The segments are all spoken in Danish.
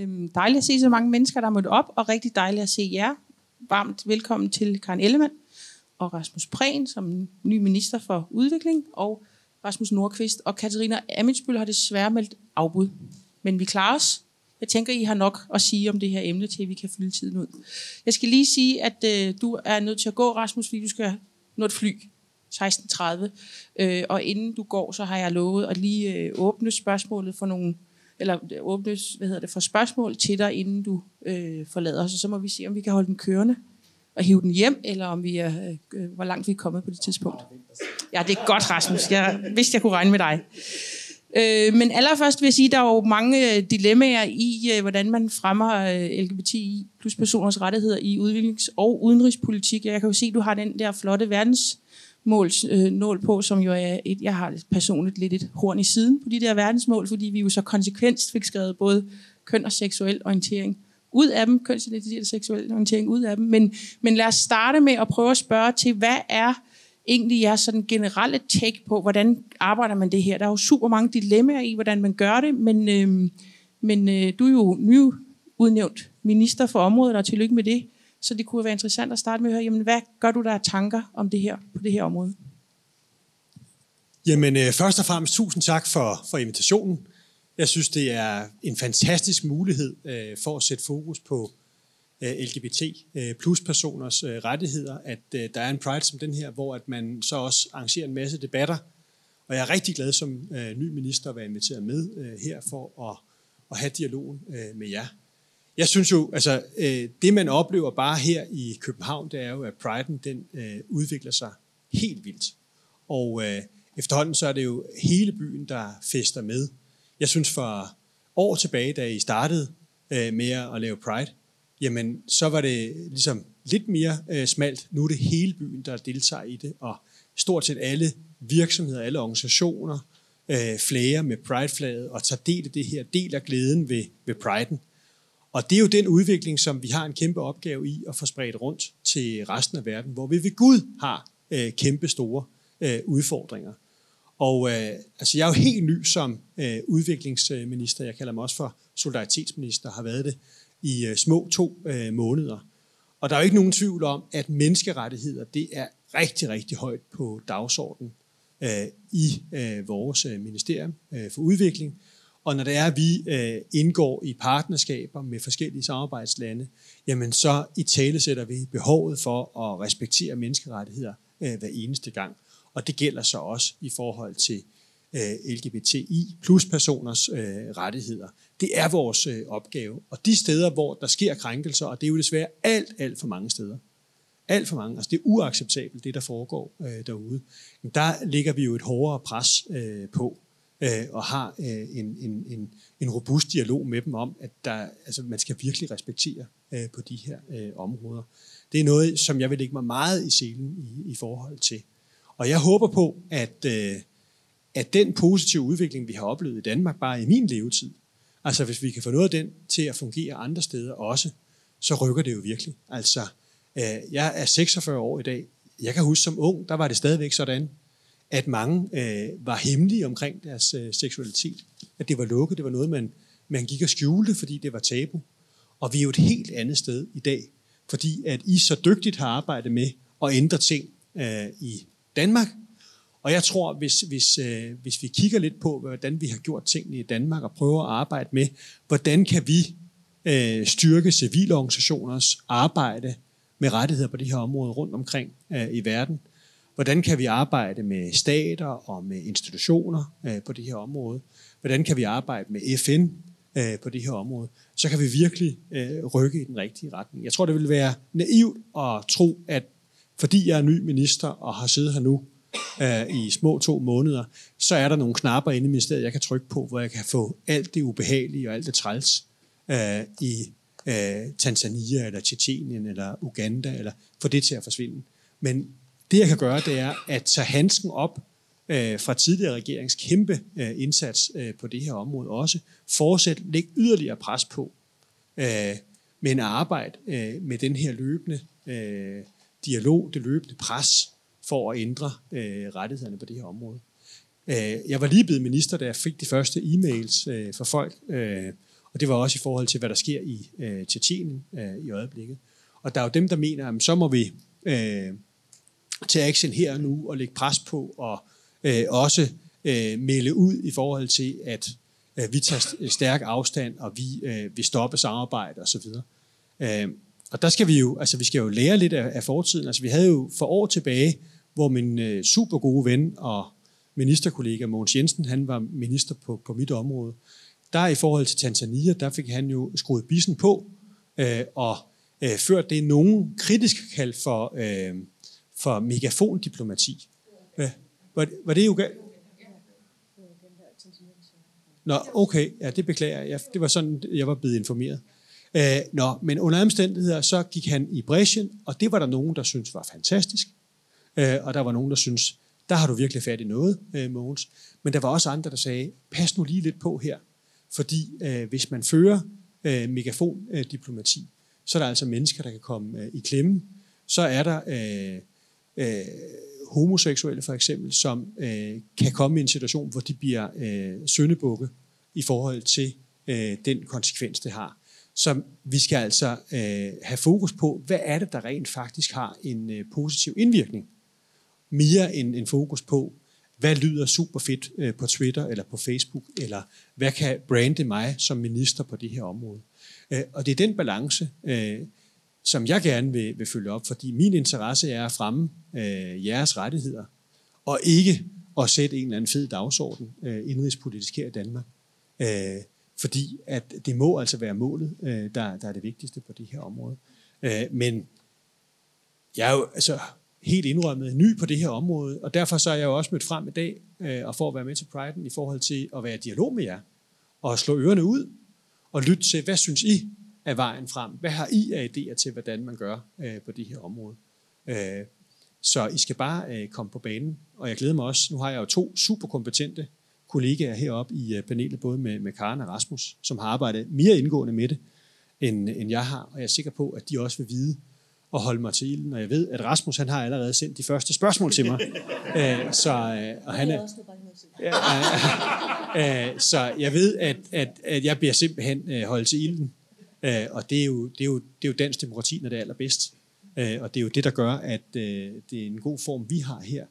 Øhm, dejligt at se så mange mennesker, der er mødt op, og rigtig dejligt at se jer. Varmt velkommen til Karen Ellemann og Rasmus Prehn som ny minister for udvikling, og Rasmus Nordqvist og Katarina Amitsbøl har desværre meldt afbud. Men vi klarer os. Jeg tænker, I har nok at sige om det her emne, til vi kan fylde tiden ud. Jeg skal lige sige, at øh, du er nødt til at gå, Rasmus, fordi du skal nå et fly 16.30. Øh, og inden du går, så har jeg lovet at lige øh, åbne spørgsmålet for nogle eller øh, åbnes, hvad hedder det, for spørgsmål til dig, inden du øh, forlader os. Og så må vi se, om vi kan holde den kørende og hive den hjem, eller om vi er, øh, øh, hvor langt vi er kommet på det tidspunkt. Ja, det er godt, Rasmus. Jeg vidste, jeg kunne regne med dig. Øh, men allerførst vil jeg sige, at der er jo mange øh, dilemmaer i, øh, hvordan man fremmer øh, LGBTI plus personers rettigheder i udviklings- og udenrigspolitik. Jeg kan jo se, at du har den der flotte mål, øh, nål på, som jo er et, jeg har personligt lidt et horn i siden på de der verdensmål, fordi vi jo så konsekvent fik skrevet både køn og seksuel orientering ud af dem, kønsidentitet og seksuel orientering ud af dem. Men, men lad os starte med at prøve at spørge til, hvad er egentlig jeres sådan generelle take på, hvordan arbejder man det her? Der er jo super mange dilemmaer i, hvordan man gør det, men, øh, men øh, du er jo nyudnævnt minister for området, og tillykke med det. Så det kunne være interessant at starte med at høre, jamen, hvad gør du der af tanker om det her på det her område? Jamen, øh, først og fremmest tusind tak for, for invitationen. Jeg synes, det er en fantastisk mulighed øh, for at sætte fokus på øh, LGBT øh, plus personers øh, rettigheder, at øh, der er en Pride som den her, hvor at man så også arrangerer en masse debatter. Og jeg er rigtig glad som øh, ny minister at være inviteret med øh, her for at, at have dialogen øh, med jer. Jeg synes jo, altså øh, det man oplever bare her i København, det er jo, at Pride'en den øh, udvikler sig helt vildt. Og øh, efterhånden så er det jo hele byen, der fester med. Jeg synes for år tilbage, da I startede øh, med at lave Pride, jamen så var det ligesom lidt mere øh, smalt. Nu er det hele byen, der deltager i det, og stort set alle virksomheder, alle organisationer øh, flager med Pride-flaget og tager del i det her, deler glæden ved, ved Pride'en. Og det er jo den udvikling, som vi har en kæmpe opgave i at få spredt rundt til resten af verden, hvor vi ved Gud har øh, kæmpe store øh, udfordringer. Og øh, altså, jeg er jo helt ny som øh, udviklingsminister. Jeg kalder mig også for solidaritetsminister, har været det i øh, små to øh, måneder. Og der er jo ikke nogen tvivl om, at menneskerettigheder, det er rigtig, rigtig højt på dagsordenen øh, i øh, vores øh, ministerium øh, for udvikling. Og når det er, at vi øh, indgår i partnerskaber med forskellige samarbejdslande, jamen så i tale sætter vi behovet for at respektere menneskerettigheder øh, hver eneste gang. Og det gælder så også i forhold til øh, LGBTI plus personers øh, rettigheder. Det er vores øh, opgave. Og de steder, hvor der sker krænkelser, og det er jo desværre alt, alt for mange steder, alt for mange, altså det er uacceptabelt, det der foregår øh, derude, men der ligger vi jo et hårdere pres øh, på, øh, og har øh, en, en, en, en robust dialog med dem om, at der, altså, man skal virkelig respektere øh, på de her øh, områder. Det er noget, som jeg vil lægge mig meget i selen i, i forhold til. Og jeg håber på, at, øh, at den positive udvikling, vi har oplevet i Danmark, bare i min levetid, altså hvis vi kan få noget af den til at fungere andre steder også, så rykker det jo virkelig. Altså, øh, jeg er 46 år i dag. Jeg kan huske som ung, der var det stadigvæk sådan, at mange øh, var hemmelige omkring deres øh, seksualitet. At det var lukket, det var noget, man, man gik og skjulte, fordi det var tabu. Og vi er jo et helt andet sted i dag, fordi at I så dygtigt har arbejdet med at ændre ting øh, i Danmark. Og jeg tror, hvis, hvis, øh, hvis vi kigger lidt på, hvordan vi har gjort tingene i Danmark, og prøver at arbejde med, hvordan kan vi øh, styrke civilorganisationers arbejde med rettigheder på det her område rundt omkring øh, i verden, hvordan kan vi arbejde med stater og med institutioner øh, på det her område, hvordan kan vi arbejde med FN øh, på det her område, så kan vi virkelig øh, rykke i den rigtige retning. Jeg tror, det vil være naivt at tro, at fordi jeg er ny minister og har siddet her nu øh, i små to måneder, så er der nogle knapper inde i ministeriet, jeg kan trykke på, hvor jeg kan få alt det ubehagelige og alt det træls øh, i øh, Tanzania eller Tjetjenien eller Uganda, eller få det til at forsvinde. Men det, jeg kan gøre, det er at tage handsken op øh, fra tidligere regerings kæmpe øh, indsats øh, på det her område også, fortsætte, læg yderligere pres på, øh, men arbejde øh, med den her løbende øh, dialog, det løbende pres for at ændre øh, rettighederne på det her område. Øh, jeg var lige blevet minister, da jeg fik de første e-mails øh, fra folk, øh, Og det var også i forhold til, hvad der sker i øh, Tjetjenien øh, i øjeblikket. Og der er jo dem, der mener, at så må vi øh, tage action her og nu og lægge pres på og øh, også øh, melde ud i forhold til, at øh, vi tager stærk afstand, og vi øh, vil stoppe samarbejde osv. Øh, og der skal vi jo, altså vi skal jo lære lidt af, af fortiden. Altså vi havde jo for år tilbage, hvor min øh, super gode ven og ministerkollega Mogens Jensen, han var minister på, på mit område. Der i forhold til Tanzania, der fik han jo skruet bissen på, øh, og øh, ført det nogen kritisk kald for, øh, for megafondiplomati. Ja, var, var det jo Nå, okay, ja, det beklager jeg. Det var sådan, jeg var blevet informeret. Øh, nå, men under omstændigheder, så gik han i bræschen, og det var der nogen, der syntes var fantastisk. Øh, og der var nogen, der syntes, der har du virkelig fat i noget, øh, Mogens. Men der var også andre, der sagde, pas nu lige lidt på her. Fordi øh, hvis man fører øh, megafondiplomati, så er der altså mennesker, der kan komme øh, i klemme. Så er der øh, øh, homoseksuelle for eksempel, som øh, kan komme i en situation, hvor de bliver øh, søndebukke i forhold til øh, den konsekvens, det har. Så vi skal altså øh, have fokus på, hvad er det, der rent faktisk har en øh, positiv indvirkning. Mere end en fokus på, hvad lyder super fedt øh, på Twitter eller på Facebook, eller hvad kan brande mig som minister på det her område. Øh, og det er den balance, øh, som jeg gerne vil, vil følge op, fordi min interesse er at fremme øh, jeres rettigheder, og ikke at sætte en eller anden fed dagsorden øh, indrigspolitisk her i Danmark. Øh, fordi at det må altså være målet, øh, der, der er det vigtigste på det her område. Øh, men jeg er jo altså helt indrømmet ny på det her område, og derfor så er jeg jo også mødt frem i dag øh, og for at være med til Pride'en i forhold til at være i dialog med jer, og slå ørerne ud og lytte til, hvad synes I er vejen frem? Hvad har I af idéer til, hvordan man gør øh, på det her område? Øh, så I skal bare øh, komme på banen, og jeg glæder mig også. Nu har jeg jo to super kompetente kollegaer heroppe i øh, panelet, både med, med Karen og Rasmus, som har arbejdet mere indgående med det, end, end jeg har. Og jeg er sikker på, at de også vil vide og holde mig til ilden. Og jeg ved, at Rasmus han har allerede sendt de første spørgsmål til mig. Æ, så, øh, og han er, ja, øh, så jeg ved, at, at, at jeg bliver simpelthen holdt til ilden. Æ, og det er, jo, det, er jo, det er jo dansk demokrati, når det er allerbedst. Æ, og det er jo det, der gør, at øh, det er en god form, vi har her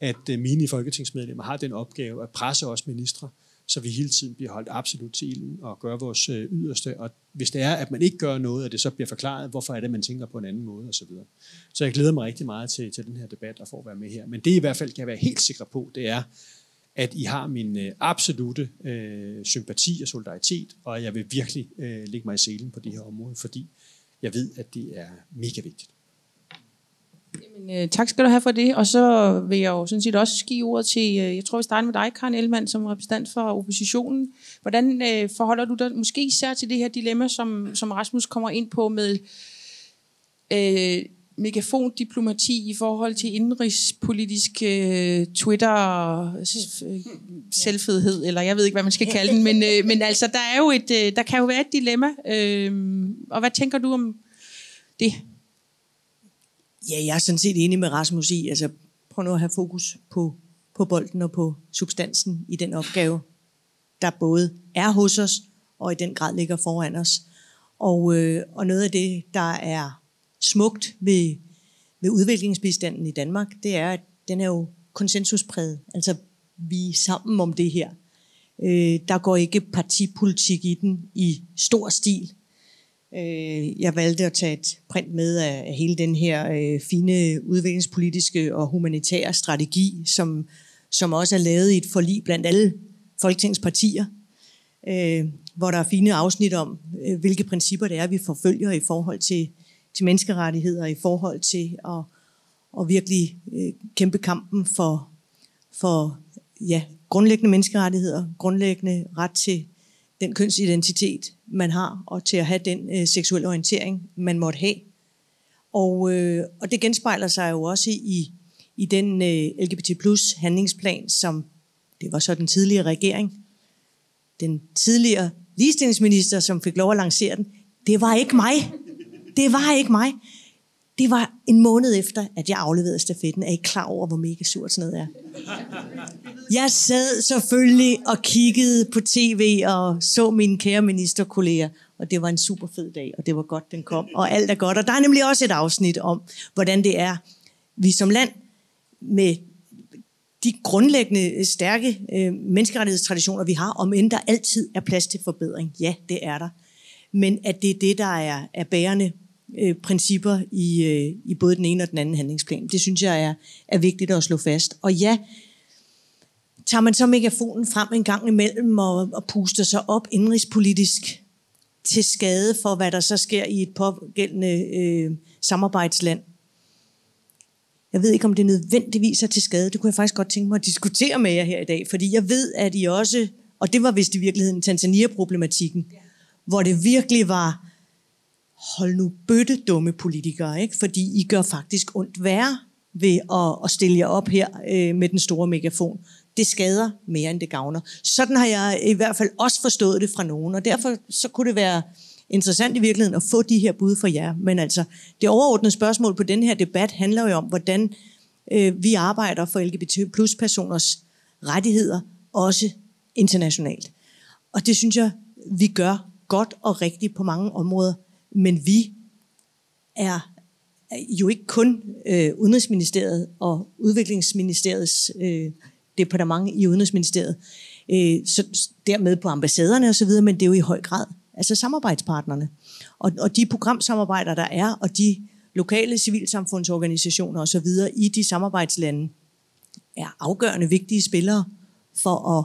at øh, mine folketingsmedlemmer har den opgave at presse os ministre, så vi hele tiden bliver holdt absolut til ilden og gør vores øh, yderste. Og hvis det er, at man ikke gør noget, og det så bliver forklaret, hvorfor er det, man tænker på en anden måde osv. Så, så jeg glæder mig rigtig meget til, til den her debat og for at være med her. Men det i hvert fald kan jeg være helt sikker på, det er, at I har min øh, absolute øh, sympati og solidaritet, og jeg vil virkelig øh, lægge mig i selen på det her område, fordi jeg ved, at det er mega vigtigt. Jamen, øh, tak skal du have for det. Og så vil jeg jo sådan set også give ordet til, øh, jeg tror vi starter med dig, Karen Ellemann, som repræsentant for oppositionen. Hvordan øh, forholder du dig måske især til det her dilemma, som, som Rasmus kommer ind på med øh, megafondiplomati i forhold til indrigspolitisk øh, Twitter-selvfedhed, eller jeg ved ikke, hvad man skal kalde den, men, øh, men altså, der, er jo et, øh, der kan jo være et dilemma. Øh, og hvad tænker du om det? Ja, jeg er sådan set enig med Rasmus i, altså prøv nu at have fokus på, på bolden og på substansen i den opgave, der både er hos os og i den grad ligger foran os. Og, øh, og noget af det, der er smukt ved, ved udviklingsbistanden i Danmark, det er, at den er jo konsensuspræget. Altså, vi er sammen om det her. Øh, der går ikke partipolitik i den i stor stil. Øh, jeg valgte at tage et print med af hele den her øh, fine udviklingspolitiske og humanitære strategi, som, som også er lavet i et forlig blandt alle Folketingets partier, øh, hvor der er fine afsnit om, øh, hvilke principper det er, vi forfølger i forhold til, til menneskerettigheder, i forhold til at, at virkelig øh, kæmpe kampen for, for ja, grundlæggende menneskerettigheder, grundlæggende ret til den kønsidentitet, man har, og til at have den øh, seksuelle orientering, man måtte have. Og, øh, og det genspejler sig jo også i, i den øh, LGBT plus handlingsplan, som det var så den tidligere regering, den tidligere ligestillingsminister, som fik lov at lancere den. Det var ikke mig. Det var ikke mig. Det var en måned efter, at jeg afleverede stafetten. Er I klar over, hvor mega surt sådan noget er? Jeg sad selvfølgelig og kiggede på tv og så mine kære ministerkolleger, og det var en super fed dag, og det var godt, den kom, og alt er godt. Og der er nemlig også et afsnit om, hvordan det er, vi som land med de grundlæggende stærke øh, menneskerettighedstraditioner, vi har, om end der altid er plads til forbedring. Ja, det er der. Men at det er det, der er, er bærende øh, principper i, øh, i både den ene og den anden handlingsplan. Det synes jeg er, er vigtigt at slå fast. Og ja, tager man så megafonen frem en gang imellem og, og puster sig op indrigspolitisk til skade for, hvad der så sker i et pågældende øh, samarbejdsland. Jeg ved ikke, om det nødvendigvis er til skade. Det kunne jeg faktisk godt tænke mig at diskutere med jer her i dag, fordi jeg ved, at I også, og det var vist i virkeligheden Tanzania-problematikken, ja. hvor det virkelig var, hold nu bøtte dumme politikere, ikke? fordi I gør faktisk ondt værre ved at, at stille jer op her øh, med den store megafon. Det skader mere, end det gavner. Sådan har jeg i hvert fald også forstået det fra nogen, og derfor så kunne det være interessant i virkeligheden at få de her bud fra jer. Men altså, det overordnede spørgsmål på den her debat handler jo om, hvordan øh, vi arbejder for LGBT plus personers rettigheder, også internationalt. Og det synes jeg, vi gør godt og rigtigt på mange områder. Men vi er jo ikke kun øh, Udenrigsministeriet og Udviklingsministeriets øh, departement i Udenrigsministeriet, øh, så dermed på ambassaderne osv., men det er jo i høj grad altså samarbejdspartnerne. Og, og de programsamarbejder, der er, og de lokale civilsamfundsorganisationer osv. i de samarbejdslande, er afgørende vigtige spillere for at,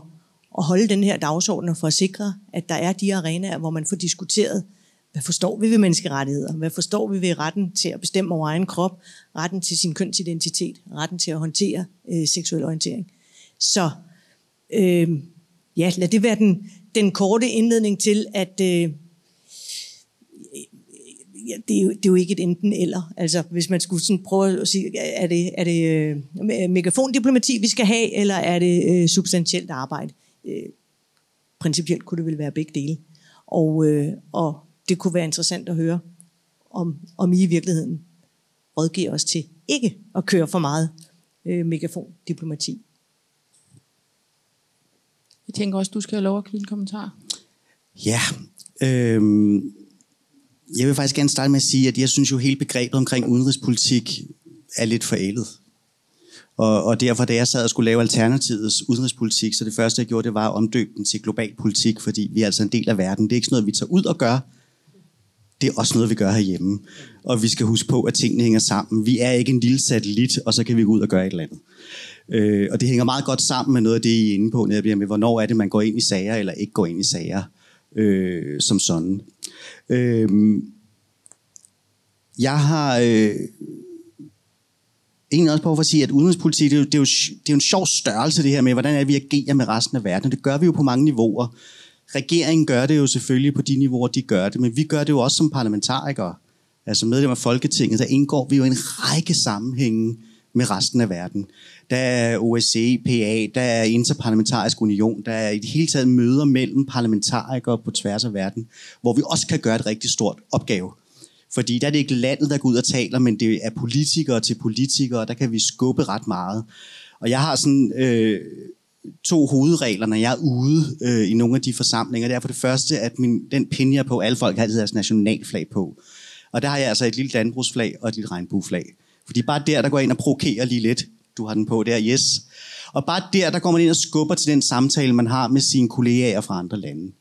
at holde den her dagsorden og for at sikre, at der er de arenaer, hvor man får diskuteret, hvad forstår vi ved menneskerettigheder? Hvad forstår vi ved retten til at bestemme over egen krop? Retten til sin kønsidentitet? Retten til at håndtere øh, seksuel orientering? Så øh, ja, lad det være den, den korte indledning til, at øh, ja, det, er jo, det er jo ikke et enten eller. Altså, hvis man skulle sådan prøve at sige, er det, er det øh, megafondiplomati, vi skal have, eller er det øh, substantielt arbejde? Øh, principielt kunne det vel være begge dele. Og, øh, og det kunne være interessant at høre, om, om I i virkeligheden rådgiver os til ikke at køre for meget øh, megafondiplomati. Jeg tænker også, du skal have lov at knytte en kommentar. Ja, øh, jeg vil faktisk gerne starte med at sige, at jeg synes jo hele begrebet omkring udenrigspolitik er lidt forældet. Og, og derfor, da jeg sad og skulle lave Alternativets udenrigspolitik, så det første, jeg gjorde, det var at omdøbe den til global politik, fordi vi er altså en del af verden. Det er ikke sådan noget, vi tager ud og gør. Det er også noget, vi gør herhjemme. Og vi skal huske på, at tingene hænger sammen. Vi er ikke en lille satellit, og så kan vi gå ud og gøre et eller andet. Øh, og det hænger meget godt sammen med noget af det, I er inde på, netop med, hvornår er det, man går ind i sager, eller ikke går ind i sager øh, som sådan. Øh, jeg har øh, egentlig også på for at sige, at udenrigspolitik, det er, jo, det, er jo, det er jo en sjov størrelse, det her med, hvordan er vi agerer med resten af verden. Det gør vi jo på mange niveauer. Regeringen gør det jo selvfølgelig på de niveauer, de gør det, men vi gør det jo også som parlamentarikere. Altså medlem af Folketinget, der indgår vi jo en række sammenhænge med resten af verden. Der er OSCE, PA, der er Interparlamentarisk Union, der er i det hele taget møder mellem parlamentarikere på tværs af verden, hvor vi også kan gøre et rigtig stort opgave. Fordi der er det ikke landet, der går ud og taler, men det er politikere til politikere, der kan vi skubbe ret meget. Og jeg har sådan øh, to hovedregler, når jeg er ude øh, i nogle af de forsamlinger. Det er for det første, at min, den pin, jeg på, alle folk har altid deres nationalflag på. Og der har jeg altså et lille landbrugsflag og et lille regnbueflag. Fordi bare der, der går ind og provokerer lige lidt. Du har den på der, yes. Og bare der, der går man ind og skubber til den samtale, man har med sine kollegaer fra andre lande.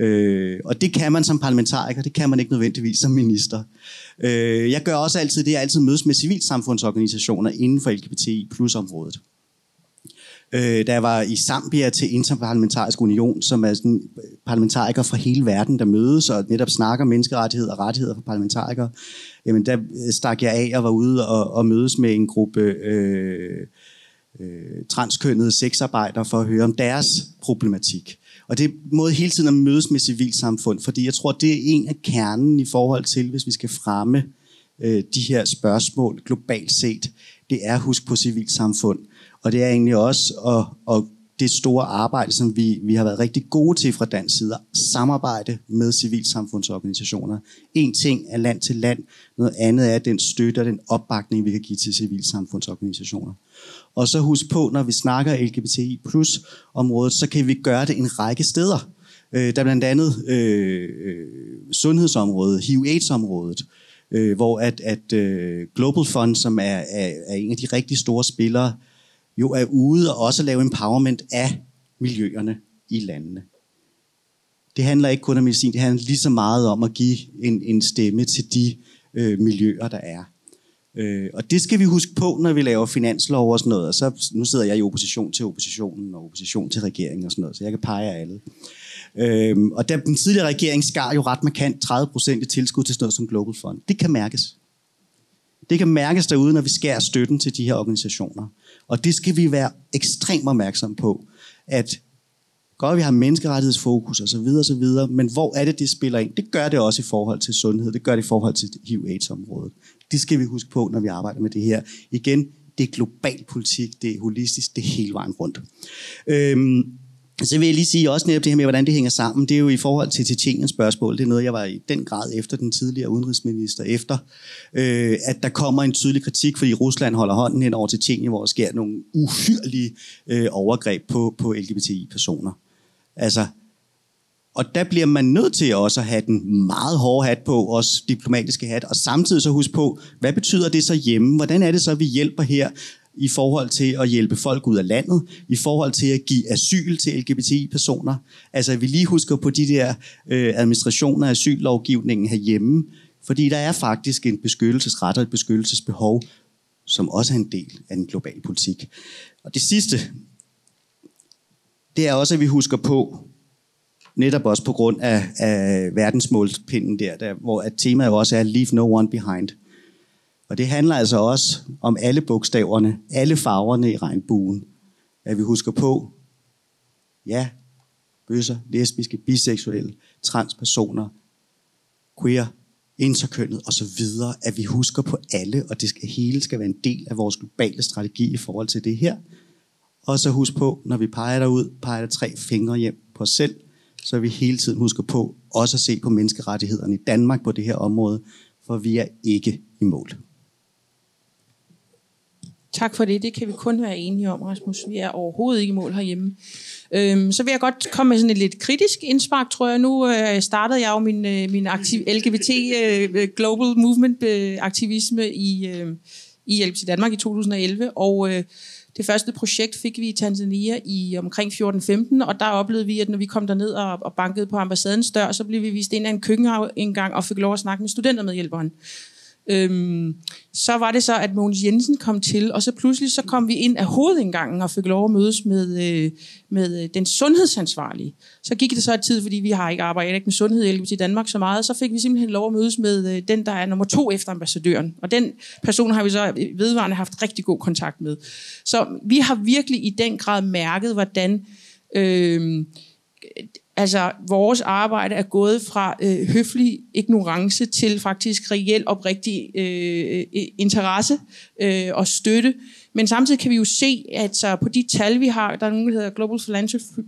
Øh, og det kan man som parlamentariker, det kan man ikke nødvendigvis som minister. Øh, jeg gør også altid det, jeg altid mødes med civilsamfundsorganisationer inden for LGBTI plus området. Øh, da jeg var i Zambia til Interparlamentarisk Union, som er sådan øh, parlamentarikere fra hele verden, der mødes og netop snakker menneskerettigheder og rettigheder for parlamentarikere, jamen der øh, stak jeg af og var ude og, og mødes med en gruppe øh, øh, transkønnede sexarbejdere for at høre om deres problematik. Og det er måde hele tiden at mødes med civilsamfund, fordi jeg tror, det er en af kernen i forhold til, hvis vi skal fremme øh, de her spørgsmål globalt set, det er husk på civilsamfund. Og det er egentlig også at, at det store arbejde, som vi, vi har været rigtig gode til fra dansk side, samarbejde med civilsamfundsorganisationer. En ting er land til land, noget andet er den støtte og den opbakning, vi kan give til civilsamfundsorganisationer. Og så husk på, når vi snakker LGBTI plus området, så kan vi gøre det en række steder. Øh, der er blandt andet øh, øh, sundhedsområdet, HIV-AIDS-området, øh, hvor at, at øh, Global Fund, som er, er, er en af de rigtig store spillere, jo er ude og også lave empowerment af miljøerne i landene. Det handler ikke kun om medicin, det handler lige så meget om at give en, en stemme til de øh, miljøer, der er. Øh, og det skal vi huske på, når vi laver finanslov og sådan noget. Og så, nu sidder jeg i opposition til oppositionen og opposition til regeringen og sådan noget, så jeg kan pege af alle. Øh, og da den tidligere regering skar jo ret markant 30 procent i tilskud til sådan noget som Global Fund. Det kan mærkes. Det kan mærkes derude, når vi skærer støtten til de her organisationer. Og det skal vi være ekstremt opmærksom på, at godt vi har menneskerettighedsfokus og så videre, og så videre, men hvor er det, det spiller ind? Det gør det også i forhold til sundhed, det gør det i forhold til HIV-AIDS-området. Det skal vi huske på, når vi arbejder med det her. Igen, det er global politik, det er holistisk, det er hele vejen rundt. Øhm, så vil jeg lige sige også netop det her med, hvordan det hænger sammen. Det er jo i forhold til Tjetjeniens spørgsmål. Det er noget, jeg var i den grad efter den tidligere udenrigsminister efter. Øh, at der kommer en tydelig kritik, fordi Rusland holder hånden hen over Tjetjenien, hvor der sker nogle uhyrlige øh, overgreb på, på LGBTI-personer. Altså, og der bliver man nødt til også at have den meget hårde hat på, også diplomatiske hat, og samtidig så huske på, hvad betyder det så hjemme? Hvordan er det så, vi hjælper her? I forhold til at hjælpe folk ud af landet, i forhold til at give asyl til LGBTI-personer. Altså at vi lige husker på de der øh, administrationer af asyllovgivningen herhjemme, fordi der er faktisk en beskyttelsesret og et beskyttelsesbehov, som også er en del af den globale politik. Og det sidste, det er også, at vi husker på, netop også på grund af, af verdensmålspinden der, der, hvor at temaet også er Leave No One Behind – og det handler altså også om alle bogstaverne, alle farverne i regnbuen. At vi husker på, ja, bøsser, lesbiske, biseksuelle, transpersoner, queer, interkønnet osv., at vi husker på alle, og det skal, hele skal være en del af vores globale strategi i forhold til det her. Og så husk på, når vi peger derud, peger der tre fingre hjem på os selv, så vi hele tiden husker på også at se på menneskerettighederne i Danmark på det her område, for vi er ikke i mål. Tak for det. Det kan vi kun være enige om, Rasmus. Vi er overhovedet ikke i mål herhjemme. Øhm, så vil jeg godt komme med sådan et lidt kritisk indspark, tror jeg. Nu øh, startede jeg jo min, øh, min aktiv, LGBT øh, øh, Global Movement øh, aktivisme i, øh, i LGBT Danmark i 2011, og øh, det første projekt fik vi i Tanzania i omkring 14-15, og der oplevede vi, at når vi kom derned og, og bankede på ambassadens dør, så blev vi vist ind af en køkkenindgang og fik lov at snakke med studentermedhjælperen. Øhm, så var det så, at Mogens Jensen kom til, og så pludselig så kom vi ind af hovedindgangen og fik lov at mødes med, øh, med øh, den sundhedsansvarlige. Så gik det så et tid, fordi vi har ikke arbejdet ikke med sundhed i Danmark så meget, så fik vi simpelthen lov at mødes med øh, den, der er nummer to efter ambassadøren. Og den person har vi så vedvarende haft rigtig god kontakt med. Så vi har virkelig i den grad mærket, hvordan... Øh, Altså, vores arbejde er gået fra øh, høflig ignorance til faktisk reel oprigtig øh, interesse øh, og støtte. Men samtidig kan vi jo se, at så på de tal, vi har, der er nogen, der hedder Global Philanthropy,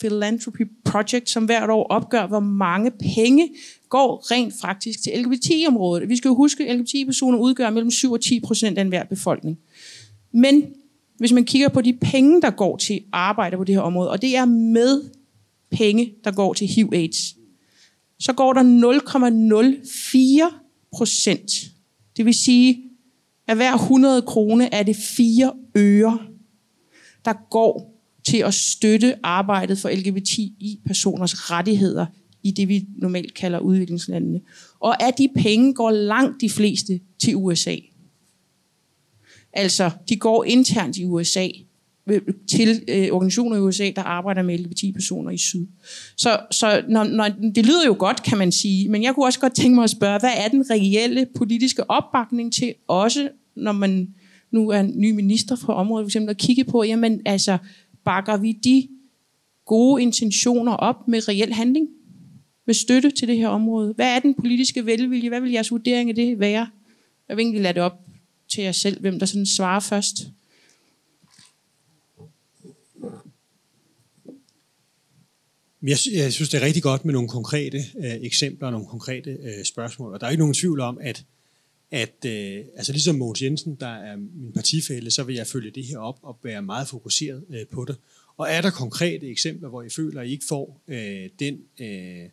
Philanthropy Project, som hvert år opgør, hvor mange penge går rent faktisk til LGBT-området. Vi skal jo huske, at LGBT-personer udgør mellem 7 og 10 procent af enhver befolkning. Men hvis man kigger på de penge, der går til arbejde på det her område, og det er med penge, der går til HIV-AIDS, så går der 0,04 procent. Det vil sige, at hver 100 kroner er det 4 øre, der går til at støtte arbejdet for LGBTI-personers rettigheder i det, vi normalt kalder udviklingslandene. Og af de penge går langt de fleste til USA. Altså, de går internt i USA Øh, til øh, organisationer i USA, der arbejder med LGBT-personer i syd. Så, så når, når, det lyder jo godt, kan man sige, men jeg kunne også godt tænke mig at spørge, hvad er den reelle politiske opbakning til, også når man nu er ny minister for området, for eksempel at kigge på, jamen altså, bakker vi de gode intentioner op med reel handling? Med støtte til det her område? Hvad er den politiske velvilje? Hvad vil jeres vurdering af det være? Jeg vil egentlig lade det op til jer selv, hvem der sådan svarer først. Jeg, jeg synes, det er rigtig godt med nogle konkrete øh, eksempler og nogle konkrete øh, spørgsmål. Og der er ikke nogen tvivl om, at, at øh, altså ligesom Mogens Jensen, der er min partifælle, så vil jeg følge det her op og være meget fokuseret øh, på det. Og er der konkrete eksempler, hvor I føler, at I ikke får øh, den øh,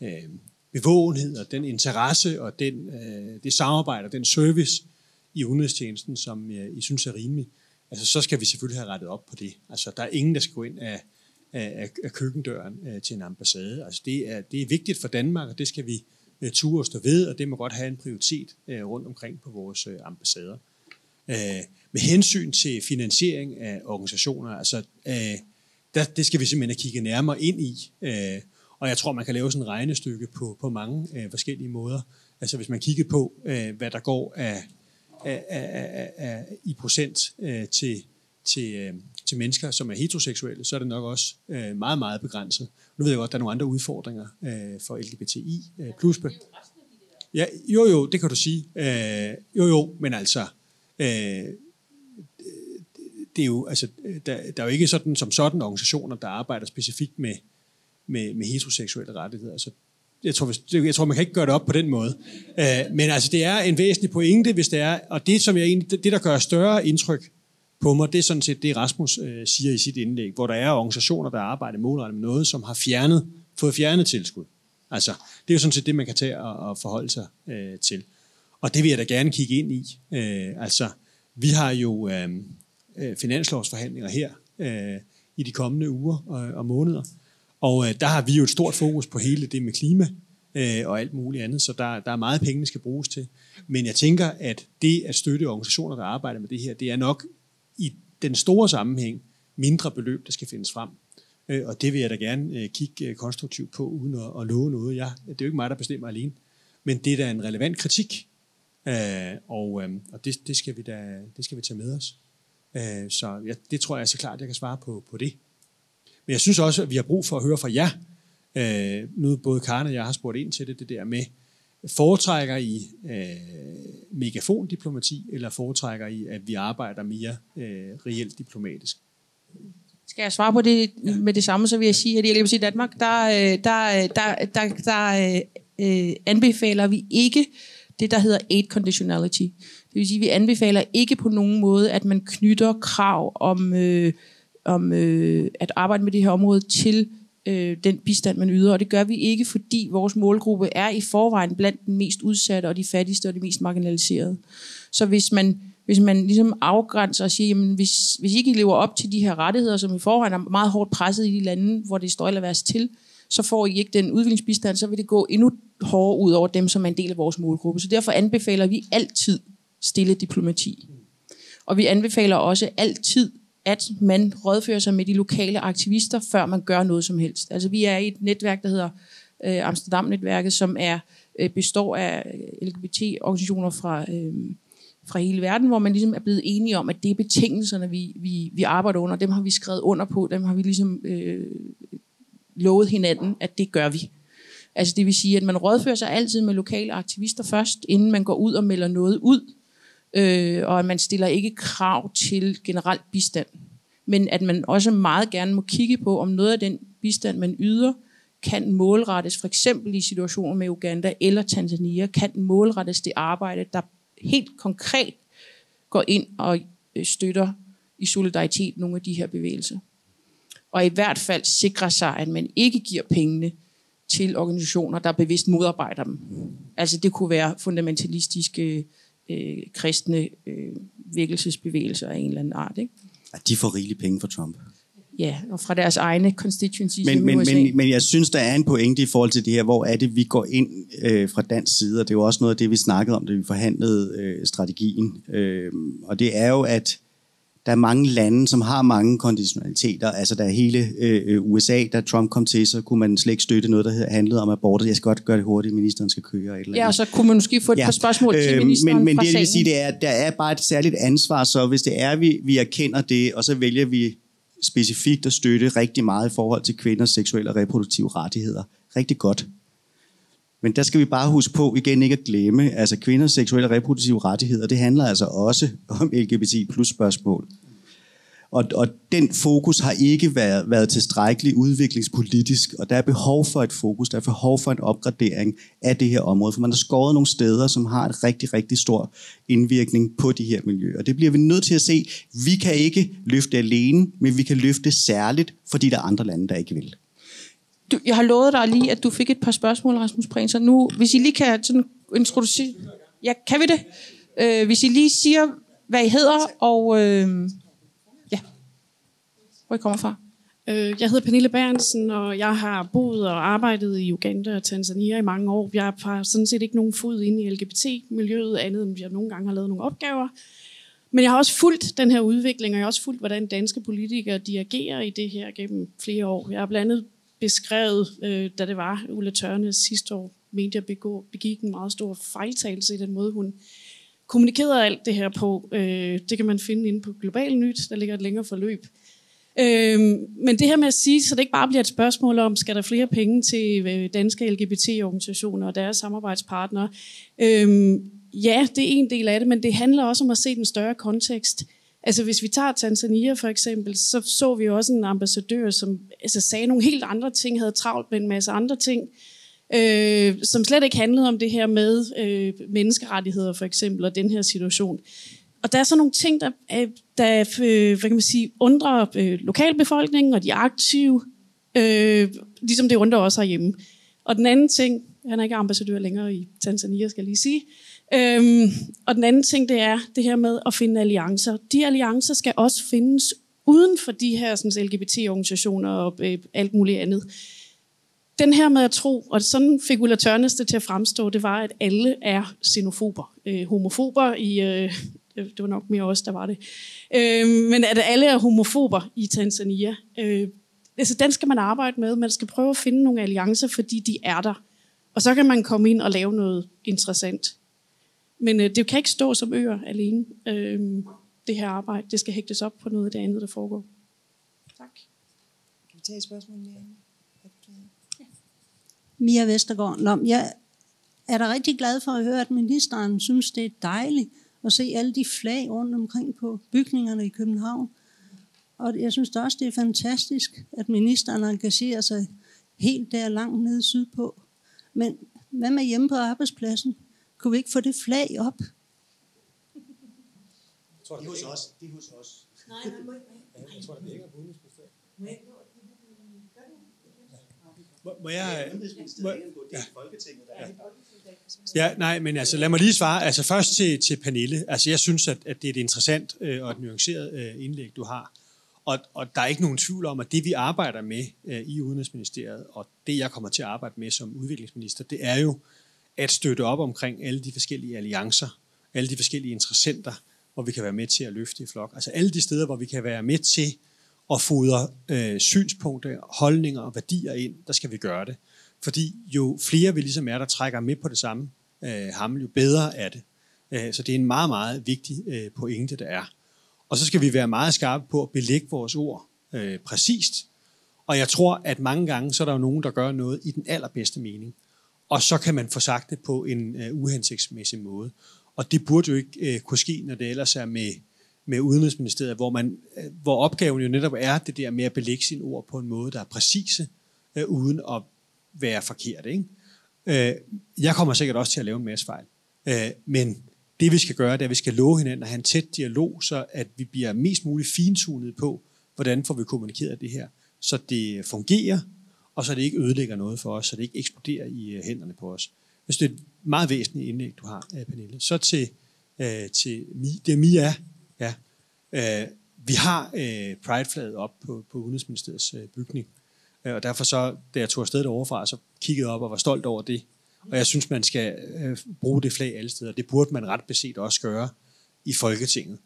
øh, bevågenhed og den interesse og den, øh, det samarbejde og den service i udenrigstjenesten, som øh, I synes er rimelig, altså, så skal vi selvfølgelig have rettet op på det. Altså, der er ingen, der skal gå ind af, af, af køkkendøren øh, til en ambassade. Altså, det, er, det er vigtigt for Danmark, og det skal vi øh, ture og stå ved, og det må godt have en prioritet øh, rundt omkring på vores øh, ambassader. Øh, med hensyn til finansiering af organisationer, altså, øh, der, det skal vi simpelthen kigge nærmere ind i. Øh, og jeg tror, man kan lave sådan et regnestykke på, på mange øh, forskellige måder. Altså hvis man kigger på, øh, hvad der går af, af, af, af, i procent øh, til, til, øh, til mennesker, som er heteroseksuelle, så er det nok også øh, meget, meget begrænset. Nu ved jeg godt, at der er nogle andre udfordringer øh, for LGBTI. Øh, plus, ja, jo, jo, det kan du sige. Øh, jo, jo, men altså... Øh, det er jo, altså, der, der er jo ikke sådan som sådan organisationer, der arbejder specifikt med, med, med heteroseksuelle rettigheder. Altså, jeg tror, hvis, jeg tror, man kan ikke gøre det op på den måde. Uh, men altså, det er en væsentlig pointe, hvis det er, og det, som jeg egentlig, det, der gør større indtryk på mig, det er sådan set det, Rasmus øh, siger i sit indlæg, hvor der er organisationer, der arbejder målrettet med noget, som har fjernet, fået fjernet tilskud. Altså, det er jo sådan set det, man kan tage og, og forholde sig øh, til. Og det vil jeg da gerne kigge ind i. Øh, altså, vi har jo øh, øh finanslovsforhandlinger her øh, i de kommende uger og, og måneder, og øh, der har vi jo et stort fokus på hele det med klima øh, og alt muligt andet, så der, der er meget penge, der skal bruges til. Men jeg tænker, at det at støtte organisationer, der arbejder med det her, det er nok den store sammenhæng mindre beløb, der skal findes frem. Øh, og det vil jeg da gerne øh, kigge øh, konstruktivt på, uden at, at love noget. Jeg, det er jo ikke mig, der bestemmer alene. Men det er da en relevant kritik, og, og det, det, skal vi da, det skal vi tage med os. Så ja, det tror jeg så klart, jeg kan svare på, på det. Men jeg synes også, at vi har brug for at høre fra jer. Nu både Karen og jeg har spurgt ind til det, det der med, foretrækker I øh, megafondiplomati, eller foretrækker I, at vi arbejder mere øh, reelt diplomatisk? Skal jeg svare på det ja. med det samme, så vil jeg sige, at i LGBTI Danmark, der, øh, der, der, der, der øh, anbefaler vi ikke det, der hedder aid conditionality. Det vil sige, at vi anbefaler ikke på nogen måde, at man knytter krav om øh, om øh, at arbejde med det her område til øh, øh, den bistand, man yder. Og det gør vi ikke, fordi vores målgruppe er i forvejen blandt den mest udsatte og de fattigste og de mest marginaliserede. Så hvis man, hvis man ligesom afgrænser og siger, jamen hvis, hvis I ikke lever op til de her rettigheder, som i forvejen er meget hårdt presset i de lande, hvor det står eller værst til, så får I ikke den udviklingsbistand, så vil det gå endnu hårdere ud over dem, som er en del af vores målgruppe. Så derfor anbefaler vi altid stille diplomati. Og vi anbefaler også altid at man rådfører sig med de lokale aktivister, før man gør noget som helst. Altså vi er i et netværk, der hedder øh, Amsterdam-netværket, som er øh, består af LGBT-organisationer fra, øh, fra hele verden, hvor man ligesom er blevet enige om, at det er betingelserne, vi, vi, vi arbejder under. Dem har vi skrevet under på, dem har vi ligesom øh, lovet hinanden, at det gør vi. Altså det vil sige, at man rådfører sig altid med lokale aktivister først, inden man går ud og melder noget ud øh, og at man stiller ikke krav til generelt bistand. Men at man også meget gerne må kigge på, om noget af den bistand, man yder, kan målrettes, for eksempel i situationer med Uganda eller Tanzania, kan målrettes det arbejde, der helt konkret går ind og øh, støtter i solidaritet nogle af de her bevægelser. Og i hvert fald sikre sig, at man ikke giver pengene til organisationer, der bevidst modarbejder dem. Altså det kunne være fundamentalistiske øh, kristne øh, vækkelsesbevægelser af en eller anden art. Ikke? Ja, de får rigelige penge for Trump. Ja, og fra deres egne constituencies men, men, men, men jeg synes, der er en pointe i forhold til det her, hvor er det, vi går ind øh, fra dansk side, og det er jo også noget af det, vi snakkede om, da vi forhandlede øh, strategien. Øh, og det er jo, at der er mange lande, som har mange konditionaliteter. Altså der er hele øh, USA, da Trump kom til, så kunne man slet ikke støtte noget, der handlede om abort. Jeg skal godt gøre det hurtigt, ministeren skal køre. Et eller Ja, og så kunne man måske få et ja. par spørgsmål til øh, ministeren Men, men det, jeg vil sige, det er, der er bare et særligt ansvar, så hvis det er, vi, vi erkender det, og så vælger vi specifikt at støtte rigtig meget i forhold til kvinders seksuelle og reproduktive rettigheder. Rigtig godt. Men der skal vi bare huske på igen ikke at glemme, altså kvinders seksuelle og reproduktive rettigheder, det handler altså også om LGBT plus spørgsmål. Og, og den fokus har ikke været, været tilstrækkelig udviklingspolitisk, og der er behov for et fokus, der er behov for en opgradering af det her område, for man har skåret nogle steder, som har en rigtig, rigtig stor indvirkning på de her miljøer. Og det bliver vi nødt til at se. Vi kan ikke løfte alene, men vi kan løfte særligt, fordi der er andre lande, der ikke vil. Du, jeg har lovet dig lige, at du fik et par spørgsmål, Rasmus Prehn, så nu, hvis I lige kan sådan introducere... Ja, kan vi det? Øh, hvis I lige siger, hvad I hedder, og øh, ja, hvor I kommer fra. Øh, jeg hedder Pernille Bærensen, og jeg har boet og arbejdet i Uganda og Tanzania i mange år. Jeg har sådan set ikke nogen fod inde i LGBT-miljøet, andet end jeg nogle gange har lavet nogle opgaver. Men jeg har også fulgt den her udvikling, og jeg har også fulgt, hvordan danske politikere de agerer i det her gennem flere år. Jeg har blandt andet beskrevet, øh, da det var Ulla Tørne sidste år, mente jeg begik en meget stor fejltagelse i den måde, hun kommunikerede alt det her på. Øh, det kan man finde inde på Global Nyt, der ligger et længere forløb. Øh, men det her med at sige, så det ikke bare bliver et spørgsmål om, skal der flere penge til øh, danske LGBT-organisationer og deres samarbejdspartnere. Øh, ja, det er en del af det, men det handler også om at se den større kontekst. Altså hvis vi tager Tanzania for eksempel, så så vi også en ambassadør, som altså, sagde nogle helt andre ting, havde travlt med en masse andre ting, øh, som slet ikke handlede om det her med øh, menneskerettigheder for eksempel, og den her situation. Og der er så nogle ting, der, øh, der øh, hvad kan man sige, undrer øh, lokalbefolkningen og de aktive, øh, ligesom det undrer også herhjemme. Og den anden ting, han er ikke ambassadør længere i Tanzania, skal jeg lige sige, Øhm, og den anden ting, det er det her med at finde alliancer. De alliancer skal også findes uden for de her sådan, LGBT-organisationer og øh, alt muligt andet. Den her med at tro, og sådan fik Ulla Tørnes det til at fremstå, det var, at alle er xenofober. Øh, homofober i... Øh, øh, det var nok mere os, der var det. Øh, men at alle er homofober i Tanzania. Øh, altså, den skal man arbejde med. Man skal prøve at finde nogle alliancer, fordi de er der. Og så kan man komme ind og lave noget interessant. Men øh, det kan ikke stå som øer alene, øh, det her arbejde. Det skal hægtes op på noget af det andet, der foregår. Tak. Kan vi tage et spørgsmål mere? Ja. Mia Vestergaard. Nå, jeg er da rigtig glad for at høre, at ministeren synes, det er dejligt at se alle de flag rundt omkring på bygningerne i København. Og jeg synes også, det er fantastisk, at ministeren engagerer sig helt der langt nede sydpå. Men hvad med hjemme på arbejdspladsen? Kunne vi ikke få det flag op? Jeg tror, det er hos os. Det er hos os. Nej, nej, nej. Jeg tror, det hænger på udenrigsministeriet. Må, må jeg... Må, ja. Ja, nej, men altså lad mig lige svare. Altså først til, til Pernille. Altså jeg synes, at, at det er et interessant øh, og et nuanceret øh, indlæg, du har. Og, og der er ikke nogen tvivl om, at det vi arbejder med øh, i Udenrigsministeriet, og det jeg kommer til at arbejde med som udviklingsminister, det er jo at støtte op omkring alle de forskellige alliancer, alle de forskellige interessenter, hvor vi kan være med til at løfte i flok. Altså alle de steder, hvor vi kan være med til at fodre øh, synspunkter, holdninger og værdier ind, der skal vi gøre det. Fordi jo flere vi ligesom er, der trækker med på det samme øh, ham, jo bedre er det. Øh, så det er en meget, meget vigtig øh, pointe, der er. Og så skal vi være meget skarpe på at belægge vores ord øh, præcist. Og jeg tror, at mange gange, så er der jo nogen, der gør noget i den allerbedste mening og så kan man få sagt det på en øh, uhensigtsmæssig måde. Og det burde jo ikke øh, kunne ske, når det ellers er med, med Udenrigsministeriet, hvor, man, øh, hvor opgaven jo netop er det der med at belægge sine ord på en måde, der er præcise, øh, uden at være forkert. Ikke? Øh, jeg kommer sikkert også til at lave en masse fejl. øh, men det vi skal gøre, det er, at vi skal love hinanden at have en tæt dialog, så at vi bliver mest muligt fintunet på, hvordan får vi kommunikeret det her, så det fungerer, og så det ikke ødelægger noget for os, så det ikke eksploderer i øh, hænderne på os. Jeg synes, det er et meget væsentligt indlæg, du har, øh, Pernille. Så til, øh, til det er Mia. Ja. Øh, vi har øh, Pride-flaget op på, på Udenrigsministeriets øh, bygning, øh, og derfor så, da jeg tog afsted overfra, så kiggede jeg op og var stolt over det. Og jeg synes, man skal øh, bruge det flag alle steder. Det burde man ret beset også gøre i Folketinget.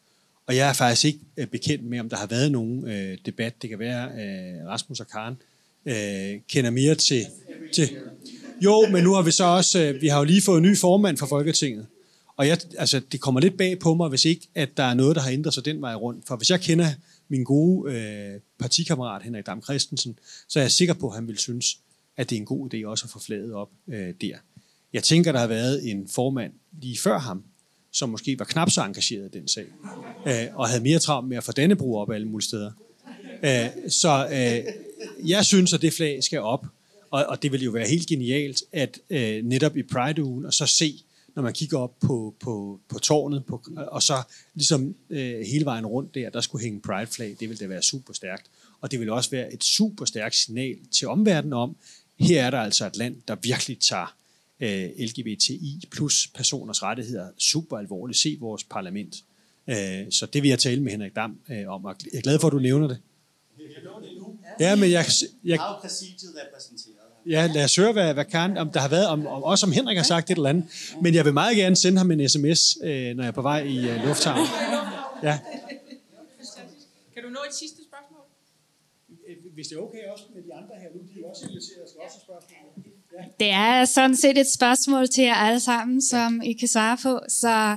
Og jeg er faktisk ikke øh, bekendt med, om der har været nogen øh, debat. Det kan være øh, Rasmus og Karen, øh, kender mere til, til... Jo, men nu har vi så også... Øh, vi har jo lige fået en ny formand for Folketinget. Og jeg, altså, det kommer lidt bag på mig, hvis ikke, at der er noget, der har ændret sig den vej rundt. For hvis jeg kender min gode øh, partikammerat Henrik Dam Christensen, så er jeg sikker på, at han vil synes, at det er en god idé også at få flaget op øh, der. Jeg tænker, der har været en formand lige før ham, som måske var knap så engageret i den sag, øh, og havde mere travlt med at få Dannebro op alle mulige steder. Øh, så øh, jeg synes, at det flag skal op, og, og det vil jo være helt genialt, at øh, netop i Pride-ugen, og så se, når man kigger op på, på, på tårnet, på, og så ligesom øh, hele vejen rundt der, der skulle hænge Pride-flag, det ville da være super stærkt. Og det ville også være et super stærkt signal til omverdenen om, her er der altså et land, der virkelig tager øh, LGBTI plus personers rettigheder super alvorligt. Se vores parlament. Øh, så det vil jeg tale med Henrik Dam øh, om, og jeg er glad for, at du nævner det. Ja, men jeg, jeg. Ja, lad os høre, hvad, hvad Karen, om der har været, om, om, også om Henrik har sagt et eller andet. Men jeg vil meget gerne sende ham en sms, øh, når jeg er på vej i øh, lufthavnen. Ja. Kan du nå et sidste spørgsmål? Hvis det er okay også med de andre her nu, de er også inviteret, skal også spørgsmål. Det er sådan set et spørgsmål til jer alle sammen, som I kan svare på. Så